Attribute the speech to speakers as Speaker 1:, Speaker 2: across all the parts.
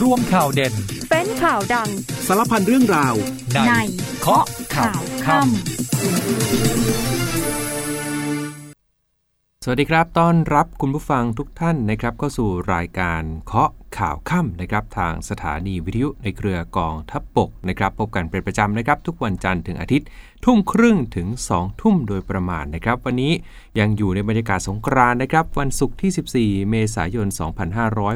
Speaker 1: ร่วมข่าวเด่น
Speaker 2: เป็นข่าวดัง
Speaker 3: สารพันเรื่องราว
Speaker 1: ในเคาะข่าวค่ำ
Speaker 4: สวัสดีครับ ต้อนรับคุณผู้ฟังทุกท่านนะครับเข้าสู่รายการเคาะ ข่าวค่ำนะครับทางสถานีวิทยุในเครือกองทัพบกนะครับพบกันเป็นประจำนะครับทุกวันจันทร์ถึงอาทิตย์ ทุ่มครึ่งถึง 2 ทุ่มโดยประมาณนะครับวันนี้ยังอยู่ในบรรยากาศสงกรานต์นะครับวันศุกร์ที่ 14 เมษายน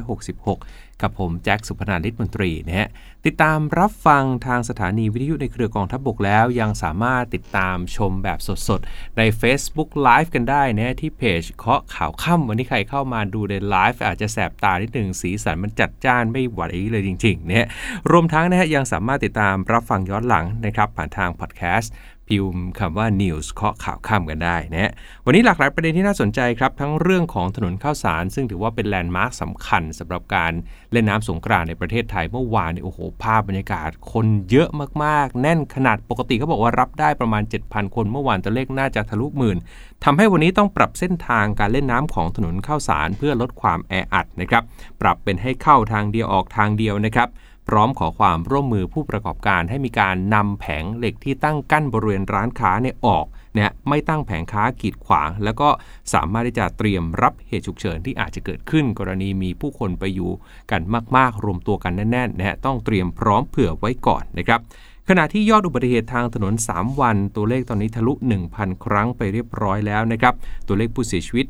Speaker 4: 2566 กับผมแจ็คสุพนาลิศมนตรีนะฮะติดตามรับฟังทางสถานีวิทยุในเครือกองทัพบกแล้วยังสามารถติดตามชมแบบสดๆ ใน Facebook Live กันได้นะที่เพจเคาะข่าวค่ำวันนี้ใครเข้ามาดูในไลฟ์อาจจะแสบตานิดหนึ่งสีสันมันจัดจ้านไม่หวัดอีเลยจริงๆนะรวมทั้งนะฮะยังสามารถติดตามรับฟังย้อนหลังนะครับผ่านทางพอดแคสต์ พิมพ์คำว่า News เคาะข่าวค่ำกันได้นะวันนี้หลากหลายประเด็นที่น่าสนใจครับ ทั้งเรื่องของถนนข้าวสาร ซึ่งถือว่าเป็นแลนด์มาร์คสำคัญสำหรับการเล่นน้ำสงกรานต์ในประเทศไทยเมื่อวานนี่โอ้โห ภาพบรรยากาศ คนเยอะมากๆ แน่นขนาดปกติเขาบอกว่ารับได้ประมาณ 7,000 คนเมื่อวานตัวเลขน่าจะทะลุหมื่นทำให้วันนี้ต้องปรับเส้นทางการเล่นน้ำของถนนข้าวสาร เพื่อลดความแออัดนะครับปรับเป็นให้เข้าทางเดียวออกทางเดียวนะครับ พร้อมขอความร่วมมือผู้ประกอบการให้มีการนำแผงเหล็กที่ตั้งกั้นบริเวณร้านค้าเนี่ยออกเนี่ยไม่ตั้งแผงค้ากีดขวาง แล้วก็สามารถที่จะเตรียมรับเหตุฉุกเฉินที่อาจจะเกิดขึ้น กรณีมีผู้คนไปอยู่กันมาก ๆ รวมตัวกันแน่นๆนะฮะต้องเตรียมพร้อมเผื่อไว้ก่อนนะครับขณะที่ยอดอุบัติเหตุทางถนน 3 วัน ตัวเลขตอนนี้ทะลุ 1,000 ครั้งไปเรียบร้อยแล้วนะครับ ตัวเลขผู้เสียชีวิต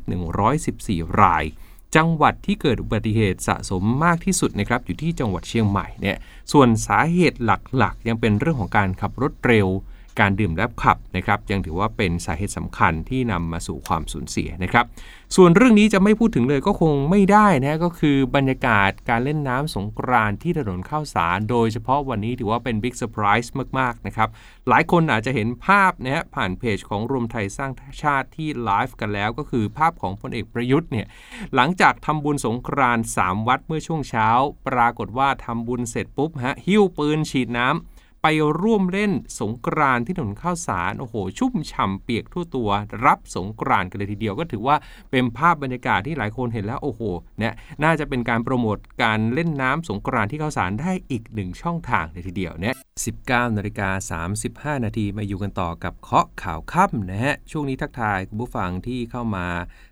Speaker 4: 114 ราย จังหวัดที่เกิดอุบัติเหตุสะสมมากที่สุดนะครับอยู่ที่จังหวัดเชียงใหม่เนี่ยส่วนสาเหตุหลักๆ ยังเป็นเรื่องของการขับรถเร็ว การดื่มและขับนะครับยังถือว่าเป็นสาเหตุสำคัญที่นำมาสู่ความสูญเสียนะครับ ส่วนเรื่องนี้จะไม่พูดถึงเลยก็คงไม่ได้นะก็คือบรรยากาศการเล่นน้ำสงกรานต์ที่ถนนข้าวสาร โดยเฉพาะวันนี้ถือว่าเป็น big surprise มาก ๆ นะครับ หลายคนอาจจะเห็นภาพนะฮะผ่านเพจของรวมไทยสร้างชาติที่ไลฟ์กันแล้ว ก็คือภาพของพลเอกประยุทธ์เนี่ยหลังจากทำบุญสงกรานต์ 3 วัดเมื่อช่วงเช้า ปรากฏว่าทำบุญเสร็จปุ๊บฮะหิ้วปืนฉีดน้ำ ไปร่วมเล่นสงกรานที่ถนนข้าวสารโอ้โห ชุ่มฉ่ำเปียกทั่วตัว รับสงกรานกันเลยทีเดียวก็ถือว่าเป็นภาพบรรยากาศที่หลายคนเห็นแล้วโอ้โหเนี่ยน่าจะเป็นการโปรโมทการเล่นน้ำสงกรานที่ข้าวสารได้อีกหนึ่งช่องทางเลยทีเดียวเนี่ย19นาฬิกา35 นาทีมาอยู่กันต่อกับเคาะข่าวค่ำนะฮะ ช่วงนี้ทักทายคุณผู้ฟังที่เข้ามา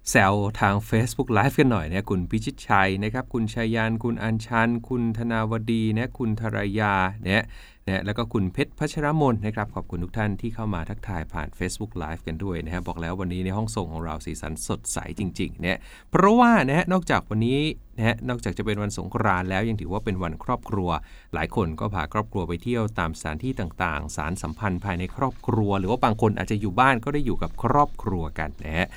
Speaker 4: แซวทาง Facebook Live กันหน่อยนะคุณพิชิตชัยนะครับ คุณชัยยาน คุณอัญชัน คุณธนาวดีนะคุณธรยาเนี่ย นะแล้วก็คุณเพชรพัชรมนนะครับขอบคุณทุกท่านที่เข้ามาทักทายผ่าน Facebook Live กันด้วยนะฮะบอกแล้ววันนี้ในห้องส่งของเราสีสันสดใสจริงๆเนี่ยเพราะว่านะฮะนอกจากวันนี้นะฮะนอกจากจะเป็นวันสงกรานต์แล้วยังถือว่าเป็นวันครอบครัว หลายคนก็พาครอบครัวไปเที่ยวตามสถานที่ต่างๆ สารสัมพันธ์ภายในครอบครัว หรือว่าบางคนอาจจะอยู่บ้านก็ได้อยู่กับครอบครัวกันนะฮะ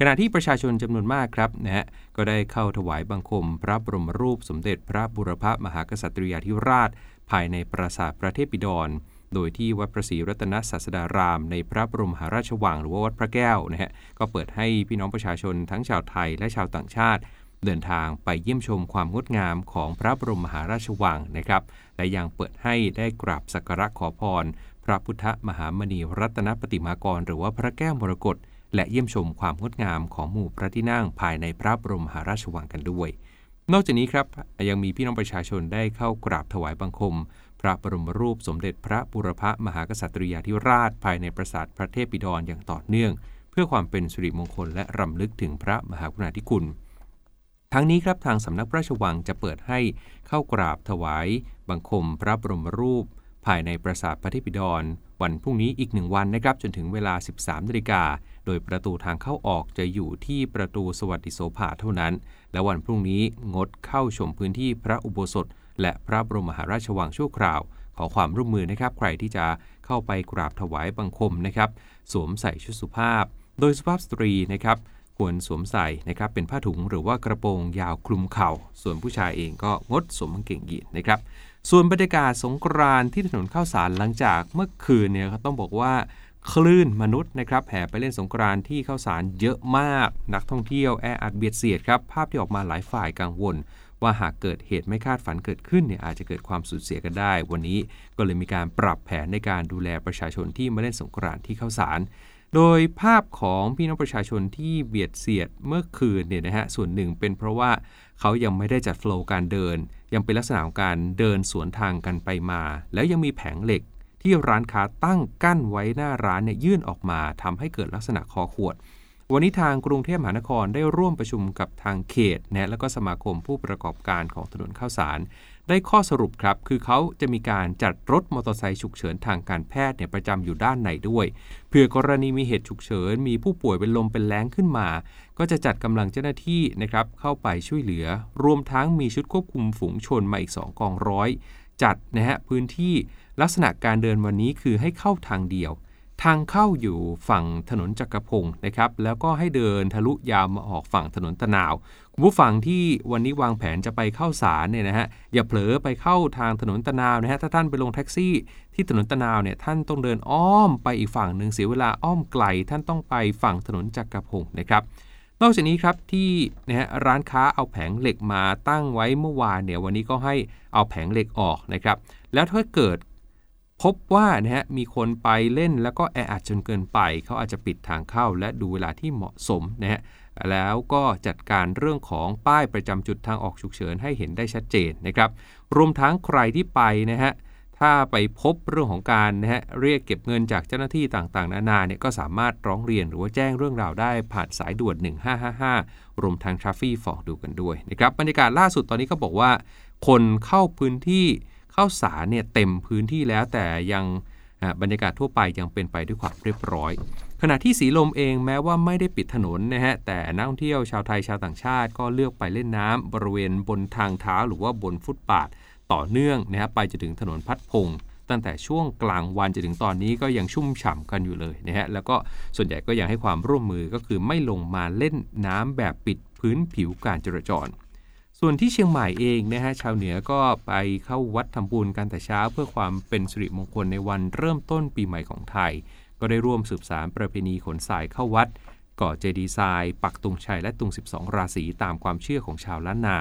Speaker 4: ขณะที่ประชาชนจำนวนมากครับนะฮะก็ได้เข้าถวายบังคม พระบรมรูปสมเด็จพระบุรพมหากษัตริยาธิราช ภายในปราสาทพระเทพบิดรโดยที่วัดพระศรีรัตนศาสดาราม ในพระบรมมหาราชวังหรือว่าวัดพระแก้วนะฮะก็เปิดให้พี่น้องประชาชนทั้งชาวไทยและชาวต่างชาติ เดินทางไปเยี่ยมชมความงดงามของพระบรมมหาราชวังนะครับและยังเปิดให้ได้กราบสักการะขอพร พระพุทธมหามณีรัตนปฏิมากร หรือว่าพระแก้วมรกตและเยี่ยมชมความงดงามของหมู่พระที่นั่งภายในพระบรมมหาราชวังกันด้วย นอกจากนี้ครับยังมีพี่น้องประชาชนได้เข้ากราบถวายบังคม พระบรมรูปสมเด็จพระบุรพมหากษัตริยาธิราชภายในปราสาทพระเทพบิดรอย่างต่อเนื่อง เพื่อความเป็นสิริมงคลและรำลึกถึงพระมหากรุณาธิคุณ ทั้งนี้ครับทางสำนักพระราชวังจะเปิดให้เข้ากราบถวาย บังคมพระบรมรูป ภายในปราสาทพระเทพบิดร วันพรุ่งนี้อีกหนึ่งวันนะครับจนถึงเวลา 13นาฬิกาโดยประตูทางเข้าออกจะอยู่ที่ประตูสวัสดิโสภาเท่านั้น และวันพรุ่งนี้งดเข้าชมพื้นที่พระอุโบสถ และพระบรมมหาราชวังชั่วคราว ขอความร่วมมือนะครับ ใครที่จะเข้าไปกราบถวายบังคมนะครับ สวมใส่ชุดสุภาพ โดยสุภาพสตรีนะครับควรสวมใส่นะครับเป็นผ้าถุงหรือว่ากระโปรงยาวคลุมเข่า ส่วนผู้ชายเองก็งดสวมกางเกงยีนนะครับ ส่วนบรรยากาศสงกรานที่ถนนข้าวสารหลังจากเมื่อคืนเนี่ยต้องบอกว่าคลื่นมนุษย์นะครับแห่ไปเล่นสงกรานที่ข้าวสารเยอะมาก นักท่องเที่ยวแออัดเบียดเสียดครับภาพที่ออกมาหลายฝ่ายกังวล ว่าหากเกิดเหตุไม่คาดฝันเกิดขึ้นเนี่ยอาจจะเกิดความสูญเสียกันได้ วันนี้ก็เลยมีการปรับแผนในการดูแลประชาชนที่มาเล่นสงกรานที่ข้าวสารโดยภาพของพี่น้องประชาชนที่เบียดเสียดเมื่อคืนเนี่ยนะฮะส่วนหนึ่งเป็นเพราะว่าเขายังไม่ได้จัดโฟล์การเดิน ยังเป็นลักษณะของการเดินสวนทางกันไปมา แล้วยังมีแผงเหล็กที่ร้านค้าตั้งกั้นไว้หน้าร้านเนี่ยยื่นออกมาทำให้เกิดลักษณะคอขวด วันนี้ทางกรุงเทพมหานครได้ร่วมประชุมกับทางเขตนะและก็สมาคมผู้ประกอบการของถนนข้าวสาร ได้ข้อสรุปครับ คือเขาจะมีการจัดรถมอเตอร์ไซค์ฉุกเฉินทางการแพทย์เนี่ยประจำอยู่ด้านในด้วยเผื่อกรณีมีเหตุฉุกเฉิน มีผู้ป่วยเป็นลมเป็นแรงขึ้นมา ก็จะจัดกำลังเจ้าหน้าที่นะครับเข้าไปช่วยเหลือ รวมทั้งมีชุดควบคุมฝูงชนมาอีก 2 กองร้อย จัดนะฮะพื้นที่ลักษณะการเดินวันนี้คือให้เข้าทางเดียว ทางเข้าอยู่ฝั่งถนนจักรพงศ์นะครับ แล้วก็ให้เดินทะลุยาวมาออกฝั่งถนนตะนาว คุณผู้ฟังที่วันนี้วางแผนจะไปเข้าสารเนี่ยนะฮะ อย่าเผลอไปเข้าทางถนนตะนาวนะฮะ ถ้าท่านไปลงแท็กซี่ ที่ถนนตะนาวเนี่ยท่านต้องเดินอ้อมไปอีกฝั่งหนึ่งเสียเวลาอ้อมไกล ท่านต้องไปฝั่งถนนจักรพงศ์นะครับนอกจากนี้ครับที่นะฮะร้านค้าเอาแผงเหล็กมาตั้งไว้เมื่อวานเนี่ยวันนี้ก็ให้เอาแผงเหล็กออกนะครับ แล้วถ้าเกิด พบว่านะฮะมีคนไปเล่นแล้วก็แออัดจนเกินไป เขาอาจจะปิดทางเข้าและดูเวลาที่เหมาะสมนะฮะแล้วก็จัดการเรื่องของป้ายประจำจุดทางออกฉุกเฉินให้เห็นได้ชัดเจนนะครับ รวมทั้งใครที่ไปนะฮะถ้าไปพบเรื่องของการนะฮะเรียกเก็บเงินจากเจ้าหน้าที่ต่างๆ นานาเนี่ยก็สามารถร้องเรียนหรือว่าแจ้งเรื่องราวได้ผ่านสายด่วน 1555 รวมทางทราฟฟี่ฟอกดูกันด้วยนะครับบรรยากาศล่าสุดตอนนี้ก็บอกว่า คนเข้าพื้นที่ ข้าวสารเนี่ยเต็มพื้นที่แล้วแต่ยังบรรยากาศทั่วไปยังเป็นไปด้วยความเรียบร้อย ขณะที่สีลมเองแม้ว่าไม่ได้ปิดถนนนะฮะแต่นักท่องเที่ยวชาวไทยชาวต่างชาติ ก็เลือกไปเล่นน้ำบริเวณบนทางเท้าหรือว่าบนฟุตบาทต่อเนื่องนะฮะไปจนถึงถนนพัดพงตั้งแต่ช่วงกลางวันจนถึงตอนนี้ก็ยังชุ่มฉ่ำกันอยู่เลยนะฮะแล้วก็ส่วนใหญ่ก็ยังให้ความร่วมมือก็คือไม่ลงมาเล่นน้ำแบบปิดพื้นผิวการจราจร ส่วนที่เชียงใหม่เองนะฮะชาวเหนือก็ไปเข้าวัดทำบุญกันแต่เช้า เพื่อความเป็นสิริมงคลในวันเริ่มต้นปีใหม่ของไทย ก็ได้ร่วมสืบสารประเพณีขนสายเข้าวัดก่อเจดีย์ทราย ปักตุงชัยและตุง 12 ราศีตามความเชื่อของชาวล้านนา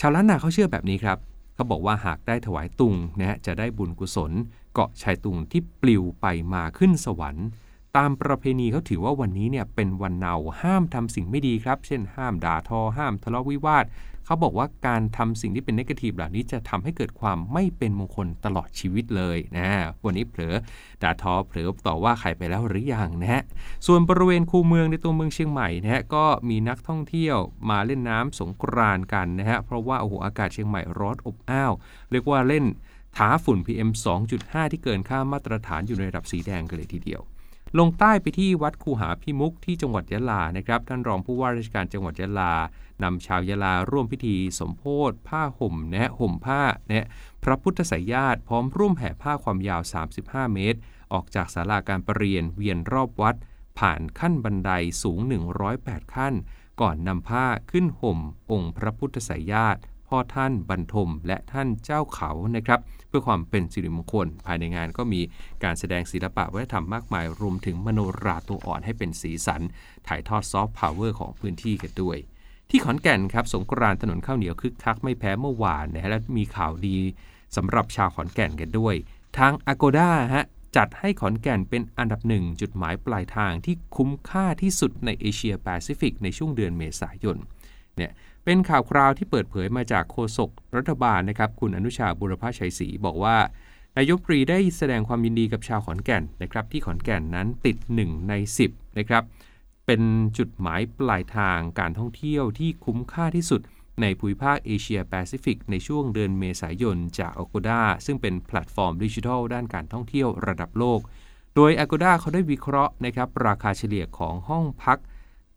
Speaker 4: ชาวล้านนาเขาเชื่อแบบนี้ครับเขาบอกว่าหากได้ถวายตุงนะฮะจะได้บุญกุศล เกาะชายตุงที่ปลิวไปมาขึ้นสวรรค์ ตามประเพณีเขาถือว่าวันนี้เนี่ยเป็นวันเนาห้ามทำสิ่งไม่ดีครับ เช่น ห้ามด่าทอ ห้ามทะเลาะวิวาทเขาบอกว่าการทำสิ่งที่เป็นนกาทีฟเหล่านี้จะทำให้เกิดความไม่เป็นมงคลตลอดชีวิตเลยนะวันนี้เผลอด่าทอเผลอต่อว่าใครไปแล้วหรือยังนะฮะส่วนบริเวณคูเมืองในตัวเมืองเชียงใหม่นะฮะก็มีนักท่องเที่ยวมาเล่นน้ำสงกรานกันนะฮะเพราะว่าโอ้โหอากาศเชียงใหม่ร้อนอบอ้าวเรียกว่าเล่นท้าฝุ่น PM 2.5 ที่เกินค่ามาตรฐานอยู่ในระดับสีแดงกันเลยทีเดียว ลงใต้ไปที่วัดคูหาพิมุกที่จังหวัดยะลานะครับ ท่านรองผู้ว่าราชการจังหวัดยะลานำชาวยาลาร่วมพิธีสมโพธิผ้าห่มนะห่มผ้านะพระพุทธสายญาติพร้อมร่วมแห่ผ้าความยาว 35 เมตร ออกจากศาลาการประเรียนเวียนรอบวัด ผ่านขั้นบันไดสูง 108 ขั้น ก่อนนำผ้าขึ้นห่มองค์พระพุทธไสยาสน์ พ่อท่านบรรทมและท่านเจ้าเขานะครับเพื่อความเป็นสิริมงคล ภายในงานก็มีการแสดงศิลปะวัฒนธรรมมากมาย รวมถึงมโนราตัวอ่อนให้เป็นสีสัน ถ่ายทอดซอฟต์พาวเวอร์ของพื้นที่กันด้วย ที่ขอนแก่นครับสงกรานต์ถนนข้าวเหนียวคึกคักไม่แพ้เมื่อวานนะฮะและมีข่าวดีสำหรับชาวขอนแก่นกันด้วย ทาง Agoda ฮะจัดให้ขอนแก่นเป็นอันดับหนึ่งจุดหมายปลายทางที่คุ้มค่าที่สุดในเอเชียแปซิฟิกในช่วงเดือนเมษายนเนี่ย เป็นข่าวคราวที่เปิดเผยมาจากโฆษกรัฐบาลนะครับคุณอนุชาบุรพชัยศรีบอกว่านายกรัฐมนตรีได้แสดงความยินดีกับชาวขอนแก่นนะครับ ที่ขอนแก่นนั้นติด 1 ใน 10นะครับเป็นจุดหมายปลายทางการท่องเที่ยวที่คุ้มค่าที่สุดในภูมิภาคเอเชียแปซิฟิกในช่วงเดือนเมษายนจาก Agoda ซึ่งเป็นแพลตฟอร์มดิจิทัลด้านการท่องเที่ยวระดับโลก โดย Agoda เขาได้วิเคราะห์นะครับราคาเฉลี่ยของห้องพัก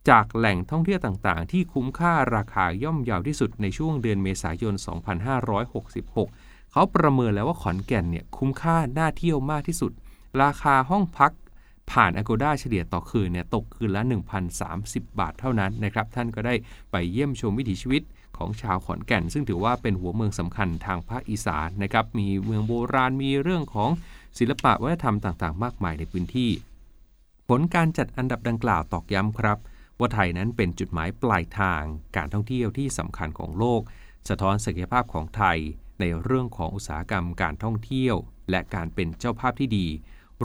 Speaker 4: จากแหล่งท่องเที่ยวต่างๆ ที่คุ้มค่าราคาย่อมเยาวที่สุดในช่วงเดือนเมษายน 2566 เขาประเมินแล้วว่าขอนแก่นเนี่ยคุ้มค่าน่าเที่ยวมากที่สุด ราคาห้องพักผ่าน Agoda เฉลี่ยต่อคืนเนี่ยตกคืนละ 1,030 บาทเท่านั้นนะครับ ท่านก็ได้ไปเยี่ยมชมวิถีชีวิตของชาวขอนแก่น ซึ่งถือว่าเป็นหัวเมืองสำคัญทางภาคอีสานนะครับ มีเมืองโบราณ มีเรื่องของศิลปะวัฒนธรรมต่างๆ มากมายในพื้นที่ ผลการจัดอันดับดังกล่าวตอกย้ำครับ ว่าไทยนั้นเป็นจุดหมายปลายทางการท่องเที่ยวที่สำคัญของโลก สะท้อนศักยภาพของไทย ในเรื่องของอุตสาหกรรมการท่องเที่ยว และการเป็นเจ้าภาพที่ดี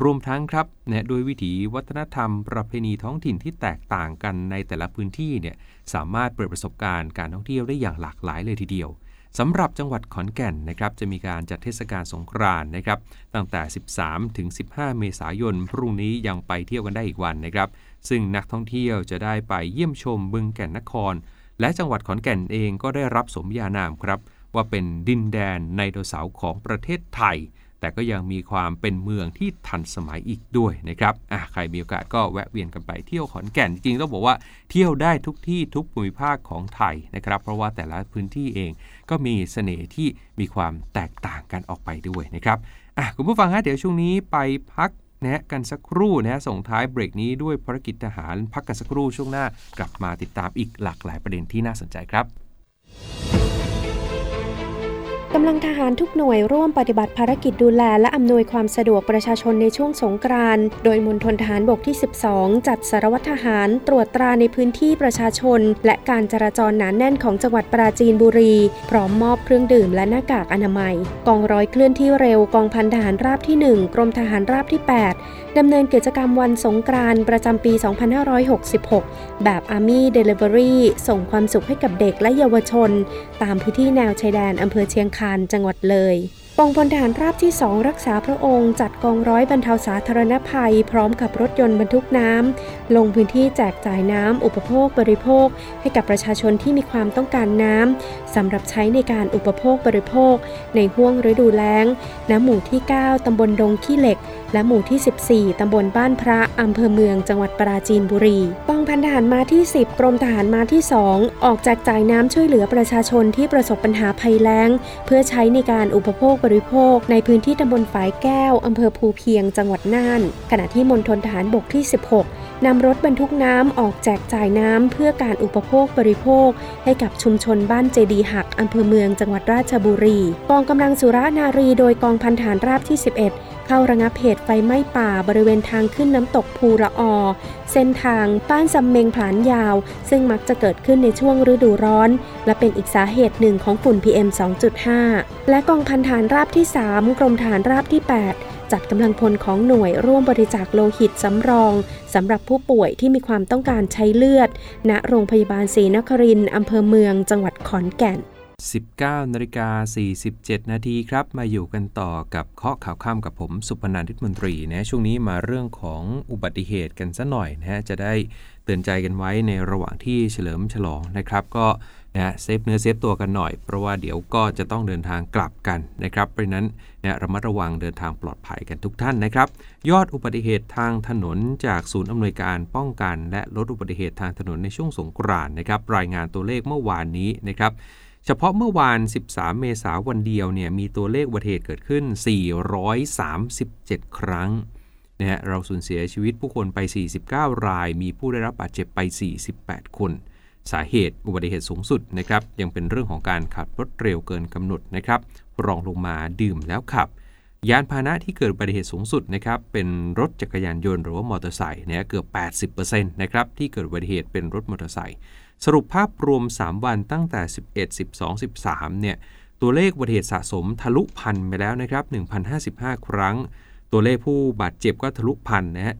Speaker 4: รวมทั้งครับเนี่ยโดยวิถีวัฒนธรรม ประเพณีท้องถิ่นที่แตกต่างกันในแต่ละพื้นที่เนี่ยสามารถเปิดประสบการณ์การท่องเที่ยวได้อย่างหลากหลายเลยทีเดียวสำหรับจังหวัดขอนแก่นนะครับจะมีการจัดเทศกาลสงกรานต์นะครับตั้งแต่ 13 ถึง 15 เมษายน พรุ่งนี้ยังไปเที่ยวกันได้อีกวันนะครับ ซึ่งนักท่องเที่ยวจะได้ไปเยี่ยมชมบึงแก่นนคร และจังหวัดขอนแก่นเองก็ได้รับสมญานามครับ ว่าเป็นดินแดนในโดเสาร์ของประเทศไทย แต่ก็ยังมีความเป็นเมืองที่ทันสมัยอีกด้วยนะครับอะใครมีโอกาสก็แวะเวียนกันไปเที่ยวขอนแก่นจริงต้องบอกว่าเที่ยวได้ทุกที่ทุกภูมิภาคของไทยนะครับ เพราะว่าแต่ละพื้นที่เองก็มีเสน่ห์ที่มีความแตกต่างกันออกไปด้วยนะครับอะคุณผู้ฟังฮะเดี๋ยวช่วงนี้ไปพัก นะกันสักครู่นะส่งท้ายเบรกนี้ด้วยภารกิจทหารพักกันสักครู่ช่วงหน้ากลับมาติดตามอีกหลากหลายประเด็นที่น่าสนใจครับ
Speaker 2: กำลังทหารทุกหน่วยร่วมปฏิบัติภารกิจดูแลและอำนวยความสะดวกประชาชนในช่วงสงกรานต์โดยมณฑลทหารบกที่ 12 จัดสารวัตรทหารตรวจตราในพื้นที่ประชาชน และการจราจรหนานแน่นของจังหวัดปราจีนบุรี พร้อมมอบเครื่องดื่มและหน้ากากอนามัย กองร้อยเคลื่อนที่เร็วกองพันทหารราบที่ 1 กรมทหารราบที่ 8 ดำเนินกิจกรรมวันสงกรานต์ประจำปี 2566 แบบ Army Delivery ส่งความสุขให้กับเด็กและเยาวชน ตามพื้นที่แนวชายแดนอำเภอเชียงคานจังหวัดเลยกองพลทหารราบที่ 2 รักษาพระองค์จัดกองร้อยบรรเทาสาธารณภัย พร้อมกับรถยนต์บรรทุกน้ำ ลงพื้นที่แจกจ่ายน้ำอุปโภคบริโภค ให้กับประชาชนที่มีความต้องการน้ำสำหรับใช้ในการอุปโภคบริโภค ในห่วงฤดูแล้ง น้ำหมู่ที่ 9 ตำบลดงขี้เหล็ก และหมู่ที่ 14 ตำบลบ้านพระ อำเภอเมือง จังหวัดปราจีนบุรี กองพันทหารมาที่ 10 กรมทหารมาที่ 2 ออกแจกจ่ายน้ำช่วยเหลือประชาชนที่ประสบปัญหาภัยแล้ง เพื่อใช้ในการอุปโภคบริโภค ในพื้นที่ตำบลฝายแก้ว อำเภอภูเพียง จังหวัดน่าน ขณะที่มณฑลทหารบกที่ 16นำรถบรรทุกน้ำออกแจกจ่ายน้ำเพื่อการอุปโภคบริโภค ให้กับชุมชนบ้านเจดีหักอำเภอเมืองจังหวัดราชบุรี กองกำลังสุรานารีโดยกองพันฐานราบที่ 11 เข้าระงับเหตุไฟไหม้ป่าบริเวณทางขึ้นน้ำตกภูละออ เส้นทางบ้านซำเมงผลานยาว ซึ่งมักจะเกิดขึ้นในช่วงฤดูร้อน และเป็นอีกสาเหตุหนึ่งของฝุ่น PM 2.5 และกองพันฐานราบที่ 3 กรมฐานราบที่ 8จัดกำลังพลของหน่วยร่วมบริจาคโลหิตสำรองสำหรับผู้ป่วยที่มีความต้องการใช้เลือด ณ โรงพยาบาลศรีนครินทร์อำเภอเมืองจังหวัดขอนแก่น
Speaker 4: 19นาฬิกา47 นาทีครับ มาอยู่กันต่อกับเคาะข่าวข้ามกับผมสุพนันทิตมนตรีนะช่วงนี้มาเรื่องของอุบัติเหตุกันซะหน่อยนะฮะจะได้เตือนใจกันไว้ในระหว่างที่เฉลิมฉลองนะครับ ก็นะ save เนื้อ save ตัวกันหน่อย เพราะว่าเดี๋ยวก็จะต้องเดินทางกลับกันนะครับเพราะนั้นนะระมัดระวังเดินทางปลอดภัยกันทุกท่านนะครับ ยอดอุบัติเหตุทางถนนจากศูนย์อำนวยการป้องกัน และลดอุบัติเหตุทางถนนในช่วงสงกรานต์นะครับรายงานตัวเลขเมื่อวานนี้นะครับ เฉพาะเมื่อวาน 13 เมษายนวันเดียวเนี่ยมีตัวเลขอุบัติเหตุเกิดขึ้น 437 ครั้งนะฮะเราสูญเสียชีวิตผู้คนไป 49 ราย มีผู้ได้รับบาดเจ็บไป 48 คน สาเหตุอุบัติเหตุสูงสุดนะครับยังเป็นเรื่องของการขับรถเร็วเกินกำหนดนะครับรองลงมาดื่มแล้วขับ ยานพาหนะที่เกิดอุบัติเหตุสูงสุดนะครับเป็นรถจักรยานยนต์หรือว่ามอเตอร์ไซค์เนี่ยเกือบ 80%นะครับที่เกิดอุบัติเหตุเป็นรถมอเตอร์ไซค์สรุปภาพรวม 3 วันตั้งแต่ 11 12 13เนี่ยตัวเลขอุบัติเหตุสะสมทะลุพันไปแล้วนะครับ1,055 ครั้ง ตัวเลขผู้บาดเจ็บก็ทะลุพันนะฮะ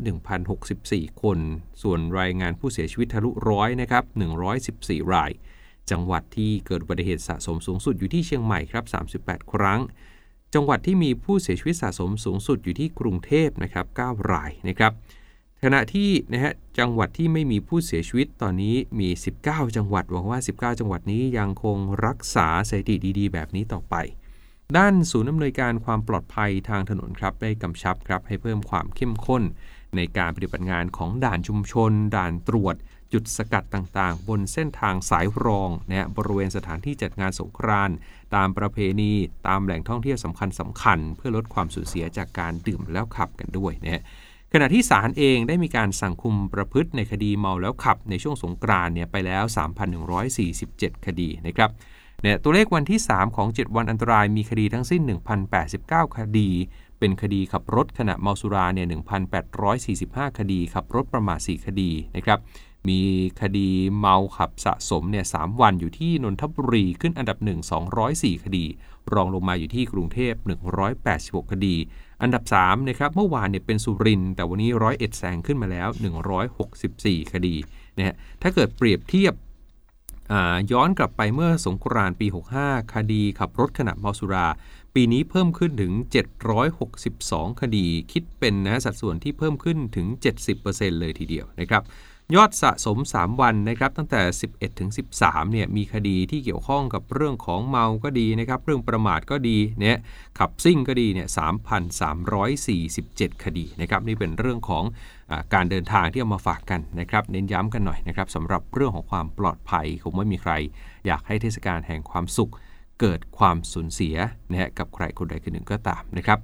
Speaker 4: 1,064 คน ส่วนรายงานผู้เสียชีวิตทะลุร้อยนะครับ114 ราย จังหวัดที่เกิดอุบัติเหตุสะสมสูงสุดอยู่ที่เชียงใหม่ครับ38 ครั้ง จังหวัดที่มีผู้เสียชีวิตสะสมสูงสุดอยู่ที่กรุงเทพนะครับ9รายนะครับ ขณะที่นะฮะจังหวัดที่ไม่มีผู้เสียชีวิตตอนนี้มี 19 จังหวัดหวังว่า 19 จังหวัดนี้ยังคงรักษาสถิติดี ๆ แบบนี้ต่อไป ด้านศูนย์อำนวยการความปลอดภัยทางถนนครับได้กำชับครับให้เพิ่มความเข้มข้น ในการปฏิบัติงานของด่านชุมชน ด่านตรวจ จุดสกัดต่างๆ บนเส้นทางสายรองนะบริเวณสถานที่จัดงานสงกรานต์ตามประเพณีตามแหล่งท่องเที่ยวสำคัญสำคัญ เพื่อลดความสูญเสียจากการดื่มแล้วขับกันด้วยนะขณะที่ศาลเองได้มีการสั่งคุมประพฤติในคดีเมาแล้วขับในช่วงสงกรานเนี่ยไปแล้ว 3,147 คดีนะครับเนี่ยตัวเลขวันที่ 3 ของ 7 วันอันตรายมีคดีทั้งสิ้น 1,089 คดี เป็นคดีขับรถขณะเมาสุราเนี่ย1,845 คดี ขับรถประมาท4คดีนะครับ มีคดีเมาขับสะสมเนี่ยสวันอยู่ที่นนทบุรีขึ้นอันดับ 1 204 คดี รองลงมาอยู่ที่กรุงเทพ 186 คดี อันดับ3นะครับเมื่อวานเนี่ยเป็นสุรินแต่วันนี้ร้อยเอ็ดแซงขึ้นมาแล้ว 164 คดีนะฮะถ้าเกิดเปรียบเทียบย้อนกลับไปเมื่อสงกรานต์ปี 65 คดีขับรถขณะเมาสุรา ปีนี้เพิ่มขึ้นถึง 762 คดี คิดเป็นนะสัดส่วนที่เพิ่มขึ้นถึง 70%เลยทีเดียวนะครับ ยอดสะสม 3 วันนะครับตั้งแต่ 11ถึง13เนี่ยมีคดีที่เกี่ยวข้องกับเรื่องของเมาก็ดีนะครับเรื่องประมาทก็ดีเนี่ยขับซิ่งก็ดีเนี่ย3,347 คดีนะครับนี่เป็นเรื่องของอการเดินทางที่เอามาฝากกันนะครับเน้นย้ำกันหน่อยนะครับสำหรับเรื่องของความปลอดภัยคงไม่มีใคร อยากให้เทศกาลแห่งความสุข เกิดความสูญเสียนะฮะกับใครคนใดคนหนึ่งก็ตามนะครับ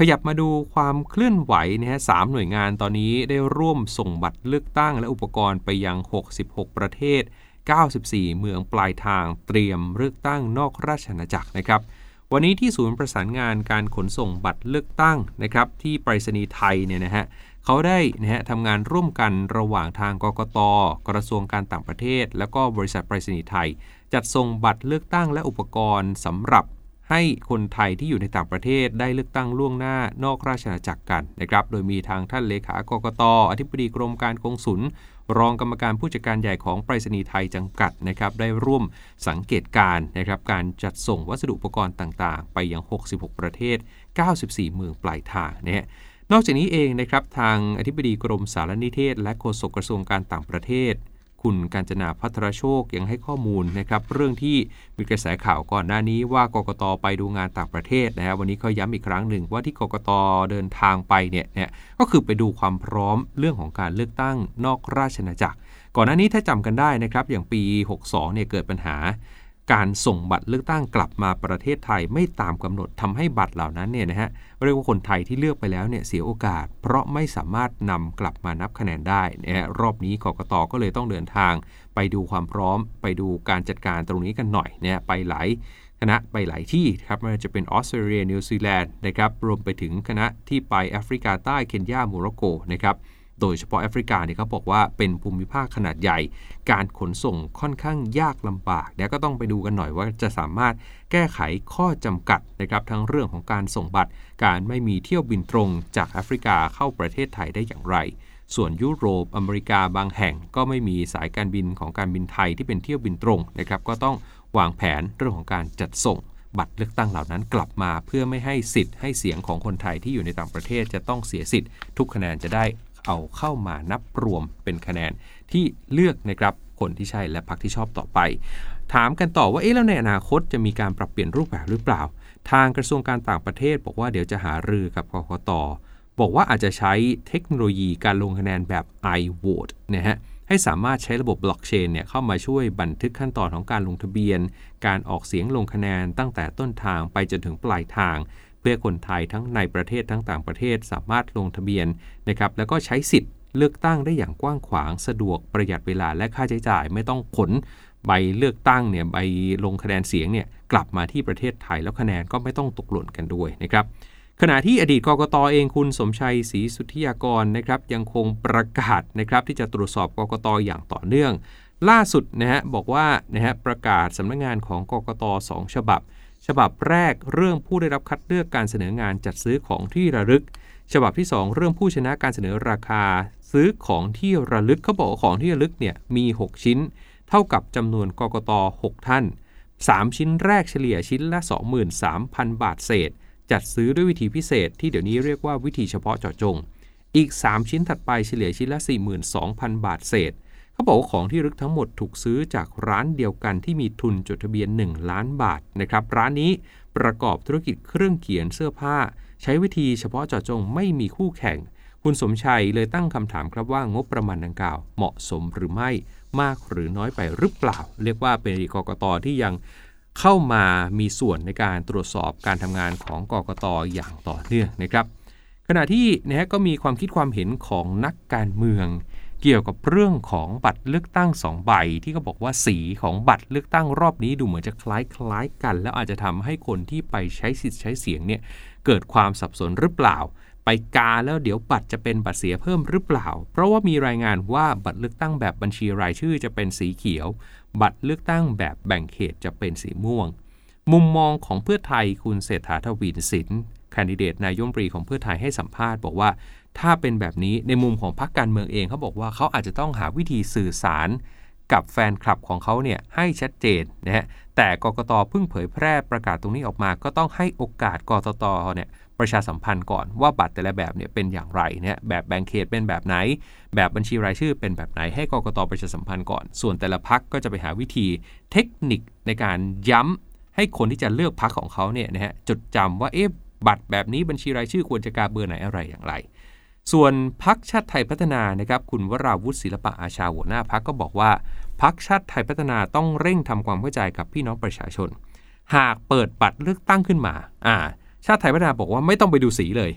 Speaker 4: ขยับมาดูความเคลื่อนไหวนะฮะสหน่วยงานตอนนี้ได้ร่วมส่งบัตรเลือกตั้งและอุปกรณ์ไปยัง 66 ประเทศ 94 เมืองปลายทางเตรียมเลือกตั้งนอกราชอาณาจักรนะครับ วันนี้ที่ศูนย์ประสานงานการขนส่งบัตรเลือกตั้งนะครับที่ไปรษณีย์ไทยเนี่ยนะฮะเขาได้นะฮะทำงานร่วมกันระหว่างทางกกต กระทรวงการต่างประเทศ แล้วก็บริษัทไปรษณีย์ไทย จัดส่งบัตรเลือกตั้งและอุปกรณ์สำหรับ ให้คนไทยที่อยู่ในต่างประเทศได้เลือกตั้งล่วงหน้านอกราชอาณาจักรกันนะครับ โดยมีทางท่านเลขากกตอธิบดีกรมการกงสุลรองกรรมการผู้จัดการใหญ่ของไปรษณีย์ไทยจำกัดนะครับได้ร่วมสังเกตการนะครับการจัดส่งวัสดุอุปกรณ์ต่างๆ ไปยัง 66 ประเทศ 94 เมืองปลายทางนะฮะนอกจากนี้เองนะครับทางอธิบดีกรมสารนิเทศ และโฆษกกระทรวงการต่างประเทศ คุณการจนาพัทรโชคยังให้ข้อมูลนะครับเรื่องที่มีกระแสข่าวก่อนหน้านี้ว่ากกตไปดูงานต่างประเทศนะฮะวันนี้เขาย้ำอีกครั้งหนึ่งว่าที่กกตเดินทางไปเนี่ยเนี่ยก็คือไปดูความพร้อมเรื่องของการเลือกตั้งนอกราชอาณาจักร ก่อนหน้านี้ถ้าจำกันได้นะครับอย่างปี 62เนี่ยเกิดปัญหา การส่งบัตรเลือกตั้งกลับมาประเทศไทยไม่ตามกำหนดทำให้บัตรเหล่านั้นเนี่ยนะฮะเรียกว่าคนไทยที่เลือกไปแล้วเนี่ยเสียโอกาส เพราะไม่สามารถนำกลับมานับคะแนนได้นะฮะรอบนี้กกตก็เลยต้องเดินทาง ไปดูความพร้อม ไปดูการจัดการตรงนี้กันหน่อยเนี่ยไปหลายคณะไปหลายที่ครับไม่ว่าจะเป็นออสเตรเลียนิวซีแลนด์นะครับรวมไปถึงคณะที่ไปแอฟริกาใต้เคนยาโมร็อกโกนะครับ โดยเฉพาะแอฟริกาเนี่ยเขาบอกว่าเป็นภูมิภาคขนาดใหญ่ การขนส่งค่อนข้างยากลำบากเดี๋ยวก็ต้องไปดูกันหน่อยว่าจะสามารถแก้ไขข้อจำกัดนะครับทั้งเรื่องของการส่งบัตร การไม่มีเที่ยวบินตรงจากแอฟริกาเข้าประเทศไทยได้อย่างไร ส่วนยุโรปอเมริกาบางแห่งก็ไม่มีสายการบินของการบินไทยที่เป็นเที่ยวบินตรงนะครับก็ต้องวางแผนเรื่องของการจัดส่งบัตรเลือกตั้งเหล่านั้นกลับมาเพื่อไม่ให้สิทธิ์ให้เสียงของคนไทยที่อยู่ในต่างประเทศจะต้องเสียสิทธิ์ ทุกคะแนนจะได้ เอาเข้ามานับรวมเป็นคะแนนที่เลือกนะครับคนที่ใช่และพรรคที่ชอบต่อไป ถามกันต่อว่าเอ๊ะแล้วในอนาคตจะมีการปรับเปลี่ยนรูปแบบหรือเปล่า ทางกระทรวงการต่างประเทศ บอกว่าเดี๋ยวจะหารือกับกกตบอกว่าอาจจะใช้เทคโนโลยีการลงคะแนนแบบ iVote นะฮะให้สามารถใช้ระบบบล็อกเชนเนี่ยเข้ามาช่วยบันทึกขั้นตอนของการลงทะเบียน การออกเสียงลงคะแนนตั้งแต่ต้นทางไปจนถึงปลายทาง พื่อคนไทยทั้งในประเทศทั้งต่างประเทศสามารถลงทะเบียนนะครับแล้วก็ใช้สิทธิ์เลือกตั้งได้อย่างกว้างขวางสะดวกประหยัดเวลาและค่าใช้จ่ายไม่ต้องขนใบเลือกตั้งเนี่ยใบลงคะแนนเสียงเนี่ยกลับมาที่ประเทศไทยแล้วคะแนนก็ไม่ต้องตกหล่นกันด้วยนะครับขณะที่อดีตกกตอเองคุณสมชัยศรีสุทธิยากรนะครับยังคงประกาศนะครับที่จะตรวจสอบกกตอย่างต่อเนื่อง ล่าสุดนะฮะบอกว่านะฮะประกาศสำนักงงานของกกตสองฉบับ ฉบับแรกเรื่องผู้ได้รับคัดเลือกการเสนองานจัดซื้อของที่ระลึก ฉบับที่ 2 เรื่องผู้ชนะการเสนอราคา ซื้อของที่ระลึกเขาบอกของที่ระลึกเนี่ยมี 6 ชิ้น เท่ากับจำนวนกกต 6 ท่าน 3 ชิ้นแรกเฉลี่ยชิ้นละ 23,000 บาทเศษ จัดซื้อด้วยวิธีพิเศษ ที่เดี๋ยวนี้เรียกว่าวิธีเฉพาะเจาะจง อีก 3 ชิ้นถัดไปเฉลี่ยชิ้นละ 42,000 บาทเศษ เขาบอกว่าของที่รึกทั้งหมดถูกซื้อจากร้านเดียวกันที่มีทุนจดทะเบียน 1 ล้านบาทนะครับ ร้านนี้ประกอบธุรกิจเครื่องเขียนเสื้อผ้า ใช้วิธีเฉพาะเจาะจงไม่มีคู่แข่ง คุณสมชัยเลยตั้งคำถามครับว่างบประมาณดังกล่าว เหมาะสมหรือไม่มากหรือน้อยไปหรือเปล่า เรียกว่าเป็นกกตที่ยังเข้ามามีส่วนในการตรวจสอบการทำงานของกกตอย่างต่อเนื่องนะครับ ขณะที่นะฮะก็มีความคิดความเห็นของนักการเมือง เกี่ยวกับเรื่องของบัตรเลือกตั้ง2ใบ ที่เขาบอกว่าสีของบัตรเลือกตั้งรอบนี้ดูเหมือนจะคล้ายๆกัน แล้วอาจจะทำให้คนที่ไปใช้สิทธิ์ใช้เสียงเนี่ยเกิดความสับสนหรือเปล่า ไปกาแล้วเดี๋ยวบัตรจะเป็นบัตรเสียเพิ่มหรือเปล่า เพราะว่ามีรายงานว่าบัตรเลือกตั้งแบบบัญชีรายชื่อจะเป็นสีเขียว บัตรเลือกตั้งแบบแบ่งเขตจะเป็นสีม่วง มุมมองของเพื่อไทยคุณเศรษฐาทวีสินแคนดิเดตนายมปรีของเพื่อไทยให้สัมภาษณ์บอกว่า ถ้าเป็นแบบนี้ในมุมของพรรคการเมืองเองเขาบอกว่าเขาอาจจะต้องหาวิธีสื่อสารกับแฟนคลับของเขาเนี่ยให้ชัดเจนนะฮะแต่กกตเพิ่งเผยแพร่ประกาศตรงนี้ออกมา ก็ต้องให้โอกาสกตตเนี่ยประชาสัมพันธ์ก่อนว่าบัตรแต่ละแบบเนี่ยเป็นอย่างไรเนี่ยแบบแบ่งเขตเป็นแบบไหน แบบบัญชีรายชื่อเป็นแบบไหนให้กกตประชาสัมพันธ์ก่อน ส่วนแต่ละพักก็จะไปหาวิธีเทคนิคในการย้ำให้คนที่จะเลือกพักของเขาเนี่ยนะฮะจดจำว่าเอ๊ะบัตรแบบนี้บัญชีรายชื่อควรจะกาเบอร์ไหนอะไรอย่างไร ส่วนพักชาติไทยพัฒนานะครับคุณวราวุฒิศิลปะอาชาหัวหน้าพักก็บอกว่าพักชาติไทยพัฒนาต้องเร่งทำความเข้าใจกับพี่น้องประชาชน หากเปิดบัตรเลือกตั้งขึ้นมาอ่าชาติไทยพัฒนาบอกว่าไม่ต้องไปดูสีเลย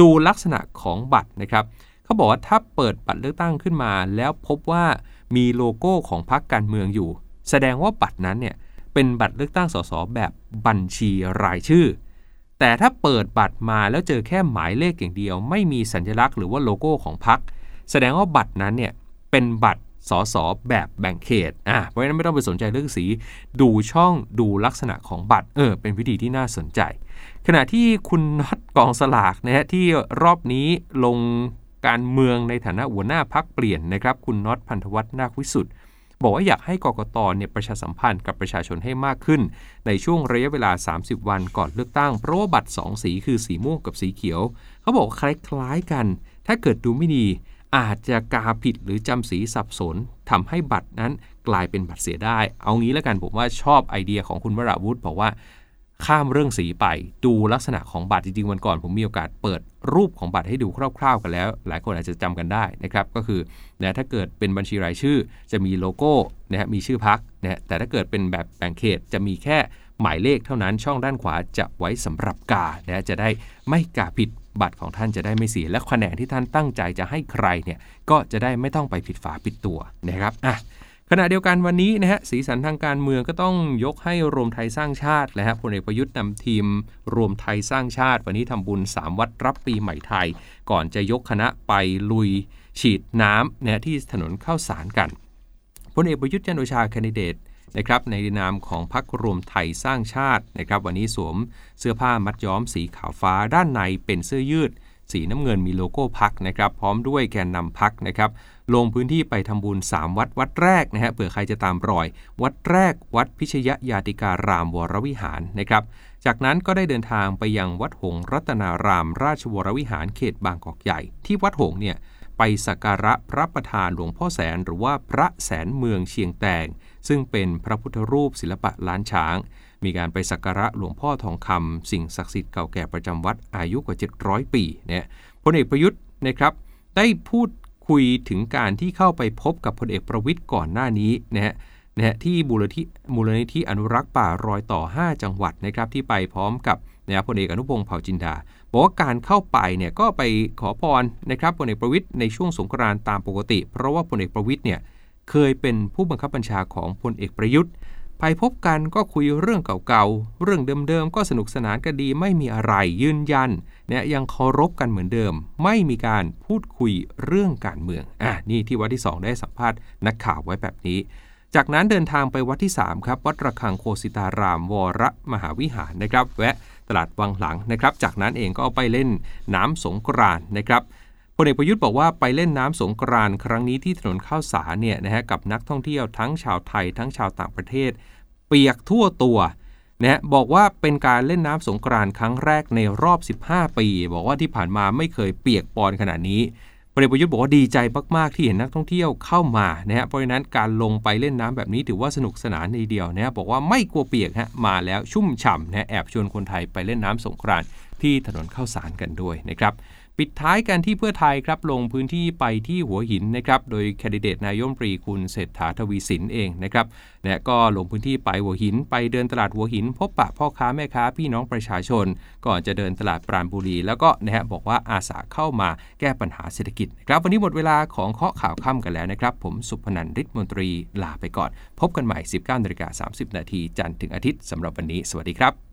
Speaker 4: ดูลักษณะของบัตรนะครับเขาบอกว่าถ้าเปิดบัตรเลือกตั้งขึ้นมา แล้วพบว่ามีโลโก้ของพรรคการเมืองอยู่ แสดงว่าบัตรนั้นเนี่ยเป็นบัตรเลือกตั้งสสแบบบัญชีรายชื่อ แต่ถ้าเปิดบัตรมาแล้วเจอแค่หมายเลขอย่างเดียว ไม่มีสัญลักษณ์หรือว่าโลโก้ของพรรคแสดงว่าบัตรนั้นเนี่ยเป็นบัตรสสแบบแบ่งเขตอ่าเพราะฉะนั้นไม่ต้องไปสนใจเรื่องสี ดูช่องดูลักษณะของบัตรเออเป็นวิธีที่น่าสนใจ ขณะที่คุณน็อตกองสลากนะฮะที่รอบนี้ลงการเมืองในฐานะหัวหน้าพักเปลี่ยนนะครับ คุณน็อตพันธวัฒน์นาควิสุทธ์ บอกว่าอยากให้กกตเนี่ยประชาสัมพันธ์กับประชาชนให้มากขึ้น ในช่วงระยะเวลา 30 วันก่อนเลือกตั้งเพราะว่าบัตร 2 สีคือสีม่วงกับสีเขียว เขาบอกคล้ายๆกัน ถ้าเกิดดูไม่ดีอาจจะกาผิดหรือจำสีสับสนทำให้บัตรนั้นกลายเป็นบัตรเสียได้ เอางี้แล้วกันผมว่าชอบไอเดียของคุณวราวุฒิบอกว่า ข้ามเรื่องสีไปดูลักษณะของบัตรจริงๆวันก่อน ผมมีโอกาสเปิดรูปของบัตรให้ดูคร่าวๆกันแล้ว หลายคนอาจจะจำกันได้นะครับก็คือนะถ้าเกิดเป็นบัญชีรายชื่อ จะมีโลโก้นะฮะมีชื่อพักนะแต่ถ้าเกิดเป็นแบบแบ่งเขตจะมีแค่หมายเลขเท่านั้นช่องด้านขวาจะไว้สำหรับกานะจะได้ไม่กาผิดบัตรของท่านจะได้ไม่เสีย และคะแนนที่ท่านตั้งใจจะให้ใครเนี่ยก็จะได้ไม่ต้องไปผิดฝาผิดตัวนะครับอะ ขณะเดียวกันวันนี้นะฮะสีสันทางการเมืองก็ต้องยกให้รวมไทยสร้างชาติและฮะพลเอกประยุทธ์นำทีม รวมไทยสร้างชาติ วันนี้ทำบุญ 3 วัดรับปีใหม่ไทย ก่อนจะยกคณะไปลุยฉีดน้ำนะที่ถนนข้าวสารกันพลเอกประยุทธ์จันโอชาแคนดิเดตนะครับในนามของพรรครวมไทยสร้างชาตินะครับวันนี้สวมเสื้อผ้ามัดย้อมสีขาวฟ้าด้านในเป็นเสื้อยืด สีน้ำเงินมีโลโก้พักนะครับพร้อมด้วยแกนนำพักนะครับ ลงพื้นที่ไปทำบุญ 3 วัดวัดแรกนะฮะเผื่อใครจะตามรอย วัดแรกวัดพิชยยาติการามวรวิหารนะครับ จากนั้นก็ได้เดินทางไปยังวัดหงรัตนาราม ราชวรวิหารเขตบางกอกใหญ่ ที่วัดหงเนี่ยไปสักการะพระประธานหลวงพ่อแสนหรือว่าพระแสนเมืองเชียงแตง ซึ่งเป็นพระพุทธรูปศิลปะล้านช้าง มีการไปสักการะหลวงพ่อทองคำสิ่งศักดิ์สิทธิ์เก่าแก่ประจำวัดอายุกว่า 700 ปีเนี่ยพลเอกประยุทธ์นะครับได้พูด คุยถึงการที่เข้าไปพบกับพลเอกประวิทย์ก่อนหน้านี้นะฮะนะฮะที่มูลนิธิมูลนิธิอนุรักษ์ป่ารอยต่อ 5 จังหวัดนะครับที่ไปพร้อมกับนะพลเอกอนุพงศ์เผ่าจินดาบอกว่าการเข้าไปเนี่ยก็ไปขอพรนะครับพลเอกประวิทย์ในช่วงสงกรานต์ตามปกติ เพราะว่าพลเอกประวิทย์เนี่ยเคยเป็นผู้บังคับบัญชาของพลเอกประยุทธ์ ไปพบกันก็คุยเรื่องเก่าๆ เรื่องเดิมๆ ก็สนุกสนานกันดีไม่มีอะไรยืนยันเนี่ยยังเคารพกันเหมือนเดิม ไม่มีการพูดคุยเรื่องการเมืองอะนี่ที่วัดที่ 2 ได้สัมภาษณ์นักข่าวไว้แบบนี้ จากนั้นเดินทางไปวัดที่ 3 ครับ วัดระฆังโคสิตารามวรมหาวิหารนะครับ แวะตลาดวังหลังนะครับ จากนั้นเองก็ไปเล่นน้ำสงกรานนะครับ พลเอกประยุทธ์บอกว่าไปเล่นน้ำสงกรานครั้งนี้ที่ถนนข้าวสารเนี่ยนะฮะกับนักท่องเที่ยวทั้งชาวไทย ทั้งชาวต่างประเทศ เปียกทั่วตัวนะบอกว่าเป็นการเล่นน้ำสงกรานครั้งแรกในรอบ 15 ปี บอกว่าที่ผ่านมาไม่เคยเปียกปอนขนาดนี้พลเอกประยุทธ์บอกว่าดีใจมาก ๆ ที่เห็นนักท่องเที่ยวเข้ามานะฮะเพราะฉะนั้นการลงไปเล่นน้ำแบบนี้ถือว่าสนุกสนานในเดียวนะบอกว่าไม่กลัวเปียกฮะมาแล้วชุ่มฉ่ำนะแอบชวนคนไทยไปเล่นน้ำสงกรานที่ถนนข้าวสารกันด้วยนะครับ ปิดท้ายกันที่เพื่อไทยครับลงพื้นที่ไปที่หัวหินนะครับโดยแคนดิเดตนายมปรีคุณเศรษฐาทวีสินเองนะครับเนี่ยก็ลงพื้นที่ไปหัวหิน ไปเดินตลาดหัวหิน พบปะพ่อค้าแม่ค้าพี่น้องประชาชน ก่อนจะเดินตลาดปราณบุรี แล้วก็นะฮะบอกว่าอาสาเข้ามาแก้ปัญหาเศรษฐกิจครับวันนี้หมดเวลาของเคาะข่าวค่ำกันแล้วนะครับ ผมสุพนันริศมนตรีลาไปก่อน พบกันใหม่ 19นาฬิกา30 นาทีจันทร์ถึงอาทิตย์สำหรับวันนี้ สวัสดีครับ